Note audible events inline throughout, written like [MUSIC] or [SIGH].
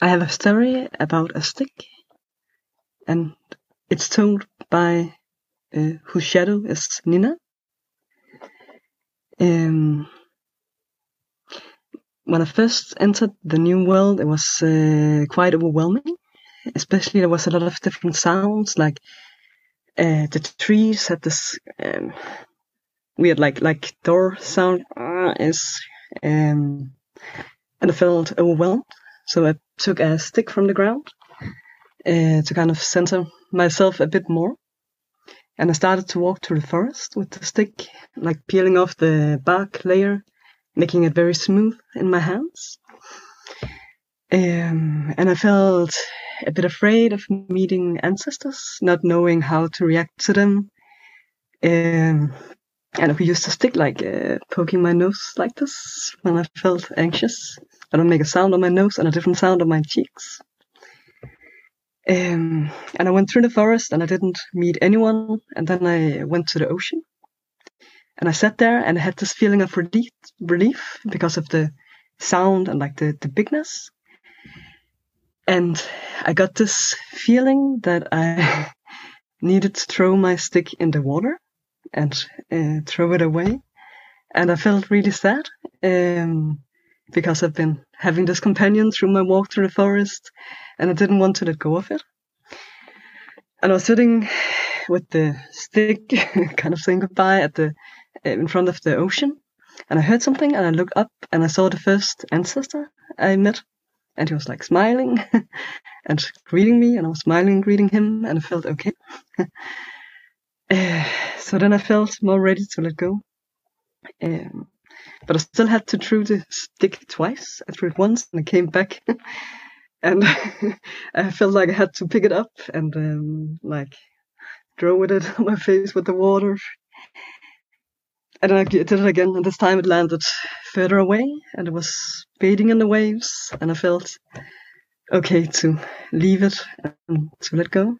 I have a story about a stick, and it's told by uh, whose shadow is Nina. Um, when I first entered the new world, it was uh, quite overwhelming. Especially there was a lot of different sounds, like uh, the trees had this um, weird, like like door sound, uh, is, um, and I felt overwhelmed. So I took a stick from the ground uh, to kind of center myself a bit more. And I started to walk through the forest with the stick, like peeling off the bark layer, making it very smooth in my hands. Um, and I felt a bit afraid of meeting ancestors, not knowing how to react to them. Um, and I used the stick like uh, poking my nose like this when I felt anxious. I don't make a sound on my nose and a different sound on my cheeks. Um, and I went through the forest and I didn't meet anyone. And then I went to the ocean and I sat there and I had this feeling of relief, relief because of the sound and like the, the bigness. And I got this feeling that I [LAUGHS] needed to throw my stick in the water and uh, throw it away. And I felt really sad. Um, because I've been having this companion through my walk through the forest and I didn't want to let go of it. And I was sitting with the stick, [LAUGHS] kind of saying goodbye at the in front of the ocean, and I heard something, and I looked up, and I saw the first ancestor I met, and he was like smiling [LAUGHS] and greeting me, and I was smiling, greeting him, and I felt okay. uh, [LAUGHS] so then I felt more ready to let go. Um, but I still had to throw the stick twice. I threw it once and I came back, [LAUGHS] and [LAUGHS] I felt like I had to pick it up and um, like throw with it on [LAUGHS] my face with the water. And I did it again, and this time it landed further away, and it was fading in the waves, and I felt okay to leave it and to let go.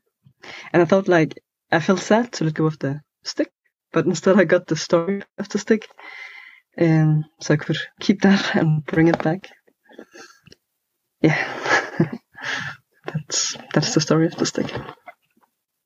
And I thought like I felt sad to let go of the stick, but instead I got the story of the stick um, so I could keep that [LAUGHS] and bring it back. Yeah, [LAUGHS] that's that's the story of the stick.